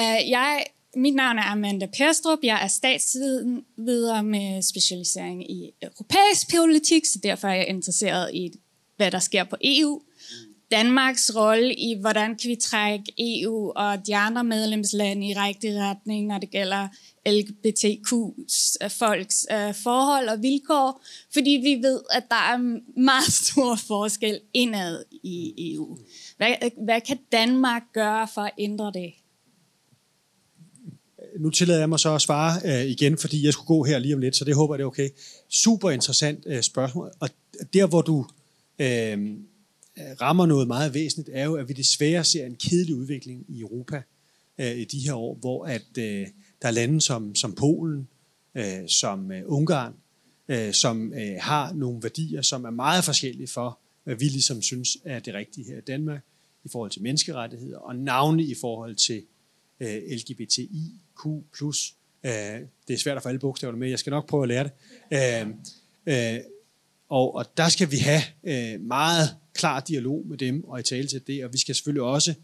øh, jeg, mit navn er Amanda Perstrup. Jeg er statsleder med specialisering i europæisk politik, så derfor er jeg interesseret i, hvad der sker på EU. Danmarks rolle i, hvordan kan vi trække EU og de andre medlemslande i rigtig retning, når det gælder LGBTQ-folks øh, forhold og vilkår, fordi vi ved, at der er meget stor forskel indad i EU. Hvad, øh, hvad kan Danmark gøre for at ændre det? Nu tillader jeg mig så at svare øh, igen, fordi jeg skulle gå her lige om lidt, så det håber jeg, det er okay. Super interessant øh, spørgsmål, og der hvor du øh, rammer noget meget væsentligt, er jo, at vi desværre ser en kedelig udvikling i Europa øh, i de her år, hvor at øh, der er lande som, som Polen, øh, som øh, Ungarn, øh, som øh, har nogle værdier, som er meget forskellige for, hvad vi ligesom synes er det rigtige her i Danmark, i forhold til menneskerettigheder, og navnlig i forhold til øh, plus Øh, det er svært at få alle bogstaverne med, jeg skal nok prøve at lære det. Øh, øh, og, og der skal vi have øh, meget klar dialog med dem og i tale til det, og vi skal selvfølgelig også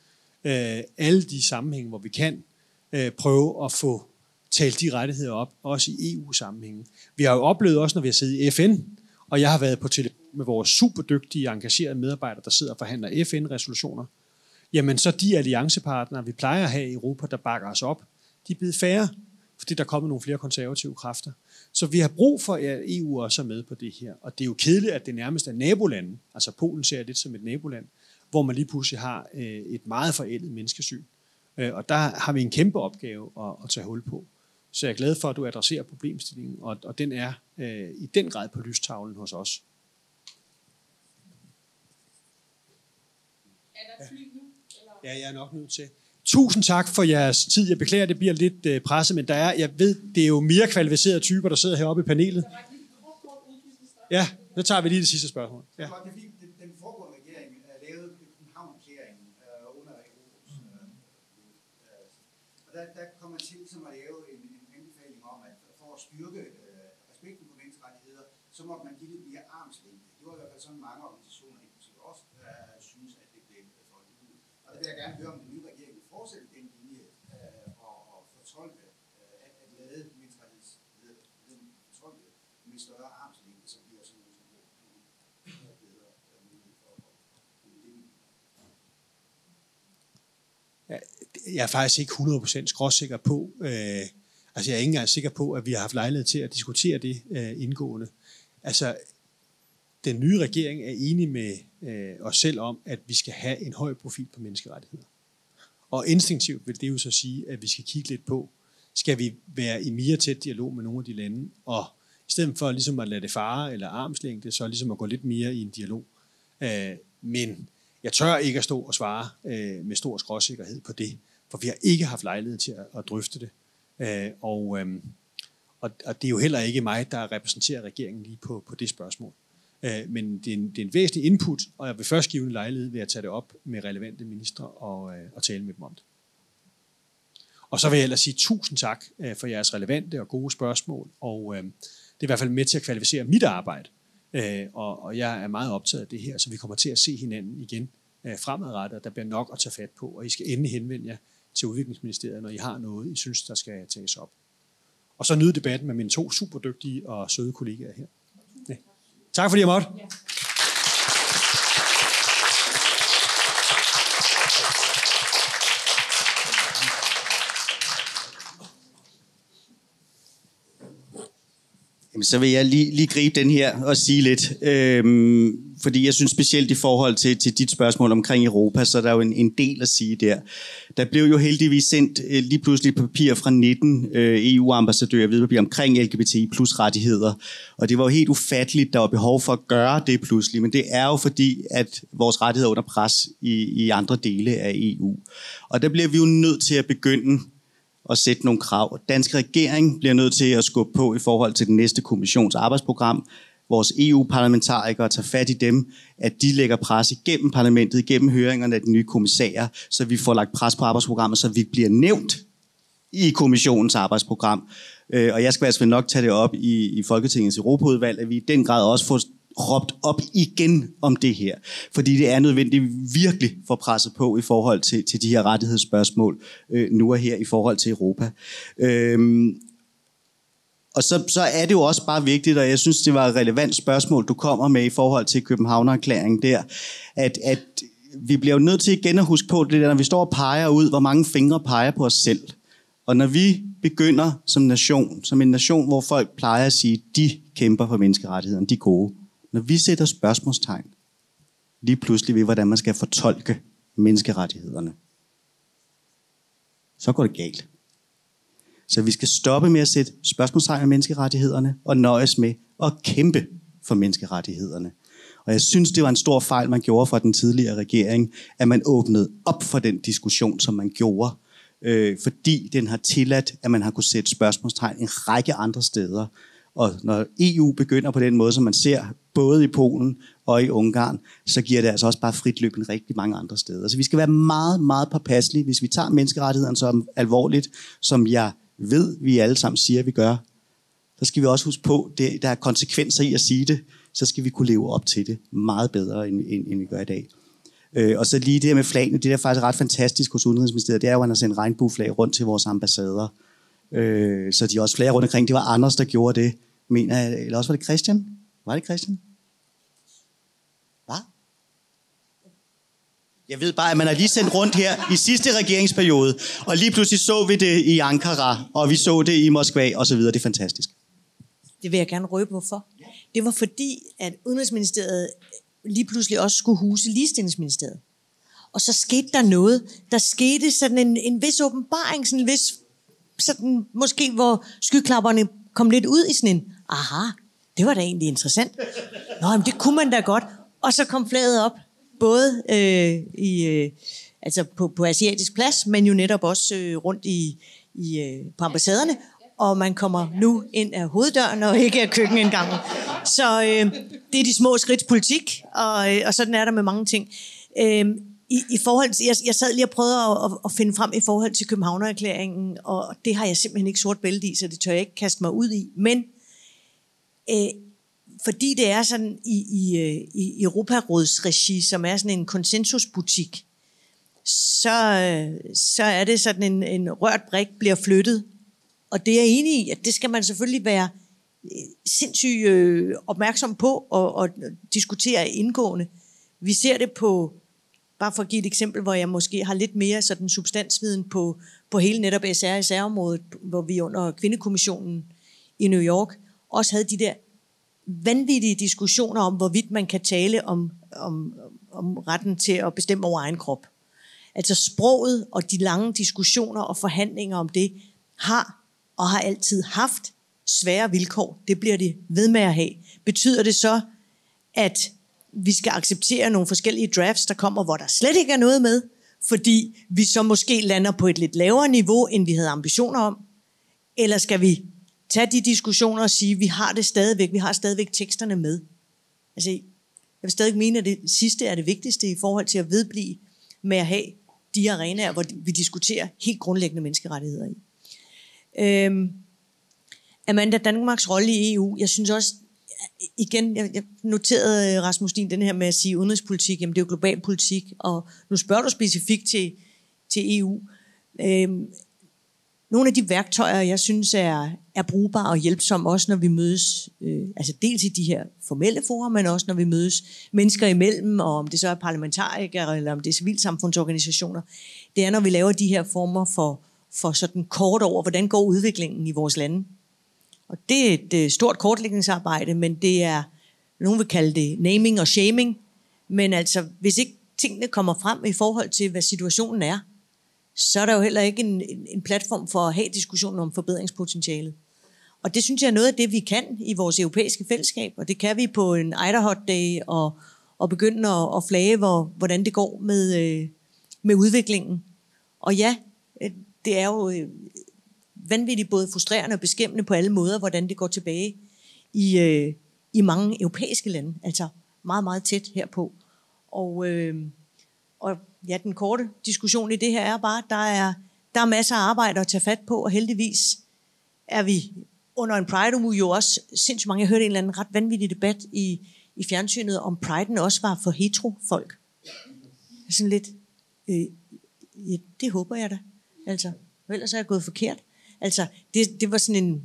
øh, alle de sammenhænge, hvor vi kan, øh, prøve at få talt de rettigheder op, også i EU-sammenhænge. Vi har jo oplevet også, når vi har siddet i FN, og jeg har været på telefon med vores superdygtige, engagerede medarbejdere, der sidder og forhandler FN-resolutioner, jamen så de alliancepartnere, vi plejer at have i Europa, der bakker os op, de er blevet færre, fordi der kommer nogle flere konservative kræfter. Så vi har brug for, at EU også er med på det her. Og det er jo kedeligt, at det nærmest er nabolanden, altså Polen ser jeg lidt som et naboland, hvor man lige pludselig har øh, et meget forældet menneskesyn. Øh, og der har vi en kæmpe opgave at, at tage hul på. Så jeg er glad for, at du adresserer problemstillingen, og, og den er øh, i den grad på lystavlen hos os. Er der fly nu? Eller? Ja, jeg er nok nødt til. Tusind tak for jeres tid. Jeg beklager, det bliver lidt øh, presset, men der er, jeg ved, det er jo mere kvalificerede typer, der sidder heroppe i panelet. Ja, så tager vi lige det sidste spørgsmål. Ja. Den, foregående regering øh, lavede København-erklæringen øh, under Europas. Øh, og der, der kom man til som at lave en, en anbefaling om, at for at styrke øh, respekten for menneskerettigheder, så måtte man give det mere armslængde. Det var i hvert fald sådan mange organisationer, inklusive også, uh, synes, at det blev for. Og der vil jeg gerne høre, om den nye regering vil fortsætte den linje uh, og, og fortolke, uh, at, at lade menneskerettigheder fortolke med større armslængde, så bliver sådan noget som det bedre uh, mulighed for at kunne leve. Jeg er faktisk ikke 100% skråsikker på, øh, altså jeg er ikke engang sikker på, at vi har haft lejlighed til at diskutere det øh, indgående. Altså, den nye regering er enig med øh, os selv om, at vi skal have en høj profil på menneskerettigheder. Og instinktivt vil det jo så sige, at vi skal kigge lidt på, skal vi være i mere tæt dialog med nogle af de lande, og i stedet for ligesom at lade det fare eller armslængde, så ligesom at gå lidt mere i en dialog. Øh, men jeg tør ikke at stå og svare øh, med stor skråsikkerhed på det, for vi har ikke haft lejlighed til at, at drøfte det. Øh, og, øh, og, og det er jo heller ikke mig, der repræsenterer regeringen lige på, på det spørgsmål. Øh, men det er, en, det er en væsentlig input, og jeg vil først give en lejlighed ved at tage det op med relevante ministre og, øh, og tale med dem om det. Og så vil jeg ellers sige tusind tak øh, for jeres relevante og gode spørgsmål, og øh, det er i hvert fald med til at kvalificere mit arbejde. Øh, og, og jeg er meget optaget af det her, så vi kommer til at se hinanden igen øh, fremadrettet, og der bliver nok at tage fat på, og I skal endelig henvende jer til udviklingsministeriet, når I har noget, I synes, der skal tages op. Og så nyde debatten med mine to superdygtige og søde kollegaer her. Ja. Tak fordi jeg måtte. Så vil jeg lige, lige gribe den her og sige lidt. Øhm, fordi jeg synes specielt i forhold til, til dit spørgsmål omkring Europa, så er der jo en, en del at sige der. Der blev jo heldigvis sendt øh, lige pludselig papir fra 19 øh, EU-ambassadører ved omkring LGBTI plus rettigheder. Og det var jo helt ufatteligt, der var behov for at gøre det pludselig. Men det er jo fordi, at vores rettigheder er under pres i, i andre dele af EU. Og der bliver vi jo nødt til at begynde at sætte nogle krav. Danske regering bliver nødt til at skubbe på i forhold til den næste kommissions arbejdsprogram. Vores EU-parlamentarikere tager fat i dem, at de lægger pres igennem parlamentet, igennem høringerne af de nye kommissærer, så vi får lagt pres på arbejdsprogrammet, så vi bliver nævnt i kommissionens arbejdsprogram. Øh, og jeg skal altså nok tage det op i, i Folketingets Europaudvalg, at vi i den grad også får råbt op igen om det her. Fordi det er nødvendigt virkelig for presset på i forhold til, til de her rettighedsspørgsmål øh, nu og her i forhold til Europa. Øhm, og så, så er det jo også bare vigtigt, og jeg synes, det var et relevant spørgsmål, du kommer med i forhold til Københavnererklæringen der, at, at vi bliver jo nødt til igen at huske på det der, når vi står og peger ud, hvor mange fingre peger på os selv. Og når vi begynder som nation, som en nation, hvor folk plejer at sige, de kæmper for menneskerettighederne, de er gode, når vi sætter spørgsmålstegn lige pludselig ved, hvordan man skal fortolke menneskerettighederne, så går det galt. Så vi skal stoppe med at sætte spørgsmålstegn ved menneskerettighederne og nøjes med at kæmpe for menneskerettighederne. Og jeg synes, det var en stor fejl, man gjorde fra den tidligere regering, at man åbnede op for den diskussion, som man gjorde, øh, fordi den har tilladt, at man har kunne sætte spørgsmålstegn en række andre steder, og når EU begynder på den måde, som man ser både i Polen og i Ungarn, så giver det altså også bare frit løb rigtig mange andre steder. Så vi skal være meget, meget påpasselige, hvis vi tager menneskerettighederne så alvorligt, som jeg ved, vi alle sammen siger, vi gør. Så skal vi også huske på, at der er konsekvenser i at sige det, så skal vi kunne leve op til det meget bedre, end, end, end vi gør i dag. Øh, og så lige det her med flagene, det der er faktisk ret fantastisk hos Udenrigsministeriet, det er jo, at han har sendt regnbueflag rundt til vores ambassader. Øh, så de er også flere rundt omkring. Det var Anders, der gjorde det, mener jeg. Øh, eller også var det Christian? Var det Christian? Hvad? Jeg ved bare, at man har lige sendt rundt her i sidste regeringsperiode, og lige pludselig så vi det i Ankara, og vi så det i Moskva, og så videre. Det er fantastisk. Det vil jeg gerne røbe hvorfor. Det var fordi, at Udenrigsministeriet lige pludselig også skulle huse ligestillingsministeriet. Og så skete der noget. Der skete sådan en, en vis åbenbaring, sådan en vis sådan, måske hvor skyklapperne kom lidt ud i sådan en, aha, det var da egentlig interessant. Nå, men det kunne man da godt. Og så kom flaget op, både øh, i, øh, altså på, på asiatisk plads, men jo netop også øh, rundt i, i, øh, på ambassaderne. Og man kommer nu ind af hoveddøren og ikke af køkkenindgangen. Så øh, det er de små skridts politik, og, øh, og sådan er der med mange ting. Øh, i, i forhold til, jeg, jeg sad lige og prøvede at, at, at finde frem i forhold til Københavnererklæringen, og det har jeg simpelthen ikke sort bælte i, så det tør jeg ikke kaste mig ud i. Men øh, fordi det er sådan i, i, øh, i Europaråds regi, som er sådan en konsensusbutik, så, så er det sådan en, en rørt brik bliver flyttet. Og det er jeg enig i, at det skal man selvfølgelig være øh, sindssygt øh, opmærksom på og, og øh, diskutere indgående. Vi ser det på Bare for at give et eksempel, hvor jeg måske har lidt mere sådan substansviden på, på hele netop SR-SR-området, hvor vi under kvindekommissionen i New York også havde de der vanvittige diskussioner om, hvorvidt man kan tale om, om, om retten til at bestemme over egen krop. Altså sproget og de lange diskussioner og forhandlinger om det har og har altid haft svære vilkår. Det bliver det ved med at have. Betyder det så, at vi skal acceptere nogle forskellige drafts, der kommer, hvor der slet ikke er noget med, fordi vi så måske lander på et lidt lavere niveau, end vi havde ambitioner om? Eller skal vi tage de diskussioner og sige, vi har det stadigvæk, vi har stadigvæk teksterne med? Altså, jeg vil stadig mene, at det sidste er det vigtigste i forhold til at vedblive med at have de arenaer, hvor vi diskuterer helt grundlæggende menneskerettigheder i. Øhm, Amanda Danmarks rolle i EU, jeg synes også, igen, jeg, jeg noterede øh, Rasmus Din den her med at sige udenrigspolitik, jamen det er jo global politik, og nu spørger du specifikt til, til EU. Øhm, nogle af de værktøjer, jeg synes er, er brugbare og hjælpsomme, også når vi mødes, øh, altså dels i de her formelle forer, men også når vi mødes mennesker imellem, og om det så er parlamentarikere, eller om det er civilsamfundsorganisationer, det er, når vi laver de her former for, for sådan kort over, hvordan går udviklingen i vores lande. Og det er et øh, stort kortlægningsarbejde, men det er, nogen vil kalde det naming og shaming, men altså, hvis ikke tingene kommer frem i forhold til, hvad situationen er, så er der jo heller ikke en, en, en platform for at have diskussionen om forbedringspotentialet. Og det synes jeg er noget af det, vi kan i vores europæiske fællesskab, og det kan vi på en Idaho Day og, og begynde at, at flage, hvor, hvordan det går med, øh, med udviklingen. Og ja, øh, det er jo øh, vanvittigt både frustrerende og beskæmmende på alle måder, hvordan det går tilbage i, øh, i mange europæiske lande, altså meget, meget tæt herpå. Og, øh, og ja, den korte diskussion i det her er bare, at der er, der er masser af arbejde at tage fat på, og heldigvis er vi under en Pride-uge jo også sindssygt mange. Jeg hørte en eller anden ret vanvittig debat i, i fjernsynet, om Pride'en også var for hetero-folk. Sådan lidt, øh, ja, det håber jeg da. Altså, ellers er jeg gået forkert. Altså, det, det var sådan en,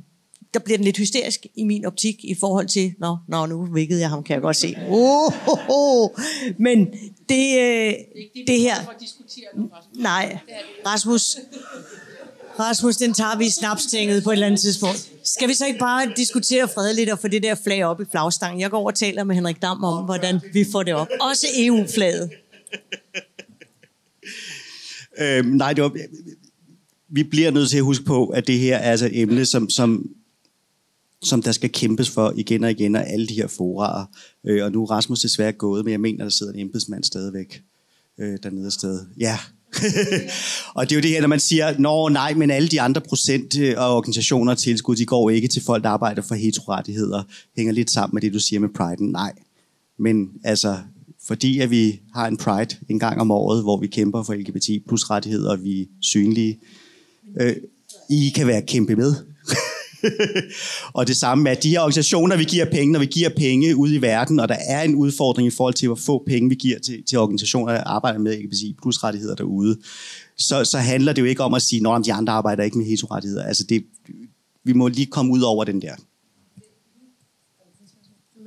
der bliver den lidt hysterisk i min optik i forhold til, nå, nå nu vækkede jeg ham, kan jeg godt se. Oh, oh, oh. Men det, øh, det her... Nej, Rasmus, Rasmus, den tager vi i snapstænget på et eller andet tidspunkt. Skal vi så ikke bare diskutere fredeligt og få det der flag op i flagstangen? Jeg går over og taler med Henrik Dam om, hvordan vi får det op. Også EU-flaget. Øhm, nej, det var, vi bliver nødt til at huske på, at det her er altså et emne, som, som, som der skal kæmpes for igen og igen, og alle de her forarer. Øh, og nu er Rasmus desværre gået, men jeg mener, der sidder en embedsmand stadigvæk øh, dernede sted. Ja, og det er jo det her, når man siger, nå nej, men alle de andre procent øh, og organisationer og tilskud, de går ikke til folk, der arbejder for heterorettigheder, hænger lidt sammen med det, du siger med Pride. Nej, men altså, fordi at vi har en Pride en gang om året, hvor vi kæmper for LGBT plus rettigheder, og vi er synlige, øh, Øh, I kan være kæmpe med. og det samme med, at de her organisationer, vi giver penge, når vi giver penge ud i verden, og der er en udfordring i forhold til, hvor få penge vi giver til, til organisationer, der arbejder med LGBT plus rettigheder derude, så, så handler det jo ikke om at sige, at de andre arbejder ikke med heterorettigheder. Altså det, vi må lige komme ud over den der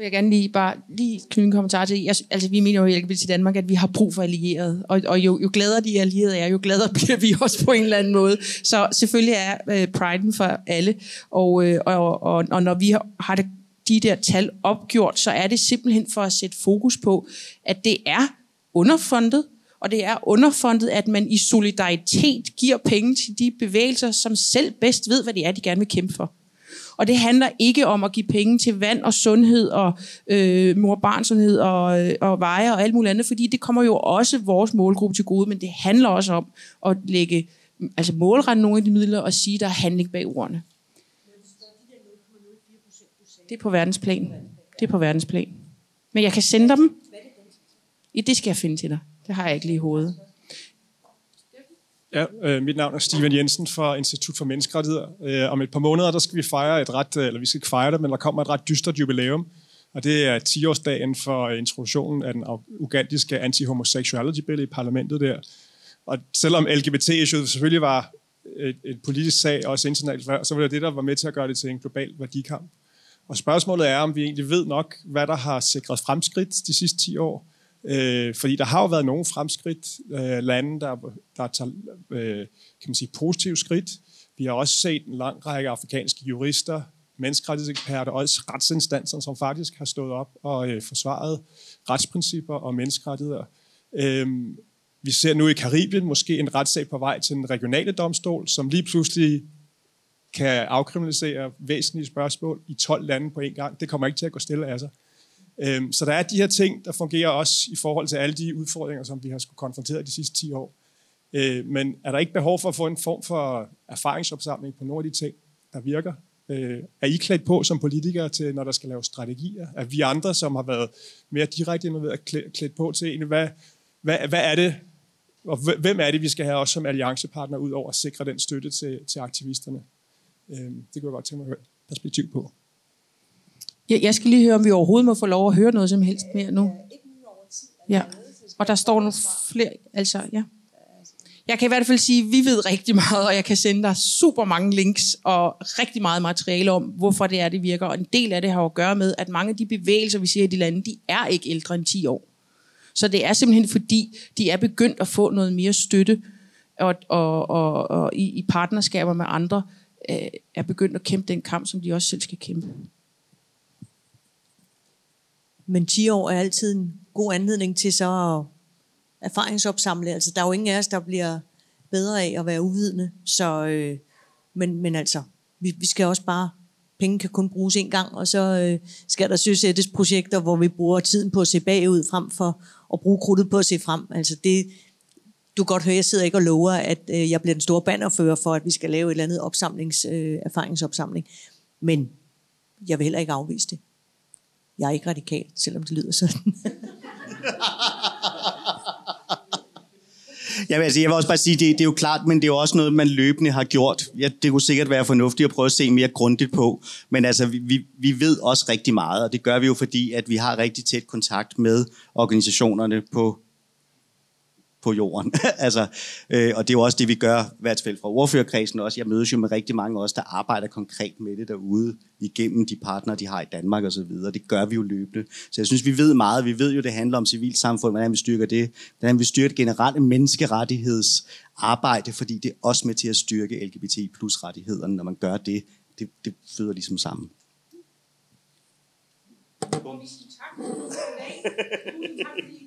vil jeg gerne lige bare lige knytte en kommentar til. Jeg, altså, vi mener jo i LGBT Danmark, at vi har brug for allierede. Og, og jo, jo gladere de allierede er, jo gladere bliver vi også på en eller anden måde. Så selvfølgelig er øh, priden for alle. Og, øh, og, og, og når vi har, har det, de der tal opgjort, så er det simpelthen for at sætte fokus på, at det er underfundet, og det er underfundet, at man i solidaritet giver penge til de bevægelser, som selv bedst ved, hvad det er, de gerne vil kæmpe for. Og det handler ikke om at give penge til vand og sundhed og øh, mor-barnsundhed og, øh, og veje og alt muligt andet, fordi det kommer jo også vores målgruppe til gode, men det handler også om at lægge, altså målrette nogle af de midler og sige, at der er handling bag ordene. Det er på verdensplan. Det er på verdensplan. Men jeg kan sende dem. Ja, det skal jeg finde til dig. Det har jeg ikke lige i hovedet. Ja, øh, mit navn er Steven Jensen fra Institut for Menneskerettigheder. Øh, om et par måneder, der skal vi fejre et ret, øh, eller vi skal ikke fejre det, men der kommer et ret dystert jubilæum. Og det er 10-årsdagen for øh, introduktionen af den ugandiske anti-homosexuality bill i parlamentet der. Og selvom LGBT-issuet selvfølgelig var et, et politisk sag, også internationalt, så var det det, der var med til at gøre det til en global værdikamp. Og spørgsmålet er, om vi egentlig ved nok, hvad der har sikret fremskridt de sidste 10 år, Øh, fordi der har jo været nogle fremskridt, øh, lande, der, der tager øh, kan man sige, positive skridt. Vi har også set en lang række afrikanske jurister, menneskerettighedseksperter og også retsinstanser, som faktisk har stået op og øh, forsvaret retsprincipper og menneskerettigheder. Øh, vi ser nu i Karibien måske en retssag på vej til en regionale domstol, som lige pludselig kan afkriminalisere væsentlige spørgsmål i 12 lande på en gang. Det kommer ikke til at gå stille af sig. Øhm, så der er de her ting, der fungerer også i forhold til alle de udfordringer, som vi har skulle konfronteret de sidste 10 år. Øh, men er der ikke behov for at få en form for erfaringsopsamling på nogle af de ting, der virker? Øh, er I klædt på som politikere til, når der skal laves strategier? Er vi andre, som har været mere direkte involveret, klædt på til hvad, hvad, hvad er det, og hvem er det, vi skal have også som alliancepartner ud over at sikre den støtte til, til aktivisterne? Øh, det kunne jeg godt tænke mig at høre perspektiv på. Jeg, jeg skal lige høre, om vi overhovedet må få lov at høre noget som helst mere nu. Ja, og der står nogle flere, altså, ja. Jeg kan i hvert fald sige, at vi ved rigtig meget, og jeg kan sende dig super mange links og rigtig meget materiale om, hvorfor det er, det virker. Og en del af det har at gøre med, at mange af de bevægelser, vi ser i de lande, de er ikke ældre end 10 år. Så det er simpelthen fordi, de er begyndt at få noget mere støtte og, og, og, og i, i partnerskaber med andre øh, er begyndt at kæmpe den kamp, som de også selv skal kæmpe. Men 10 år er altid en god anledning til så at erfaringsopsamle. Altså, der er jo ingen af os, der bliver bedre af at være uvidende. Så, øh, men, men altså, vi, vi skal også bare, penge kan kun bruges en gang, og så øh, skal der søsættes projekter, hvor vi bruger tiden på at se bagud, frem for at bruge krudtet på at se frem. Altså det, du kan godt høre, jeg sidder ikke og lover, at øh, jeg bliver den store bannerfører for, at vi skal lave et eller andet opsamlings, øh, erfaringsopsamling. Men jeg vil heller ikke afvise det. Jeg er ikke radikal, selvom det lyder sådan. Jeg vil, altså, jeg vil også bare sige, det, det er jo klart, men det er jo også noget, man løbende har gjort. Ja, det kunne sikkert være fornuftigt at prøve at se mere grundigt på, men altså, vi, vi ved også rigtig meget, og det gør vi jo fordi, at vi har rigtig tæt kontakt med organisationerne på på jorden. altså, øh, og det er jo også det, vi gør, i hvert fald fra ordførerkredsen også. Jeg mødes jo med rigtig mange også, der arbejder konkret med det derude, igennem de partnere, de har i Danmark og så videre. Det gør vi jo løbende. Så jeg synes, vi ved meget. Vi ved jo, det handler om civilsamfund, hvordan vi styrker det, hvordan vi styrker det generelle menneskerettighedsarbejde, fordi det er også med til at styrke LGBT plus rettighederne, når man gør det. Det, det føder ligesom sammen. Tusind tak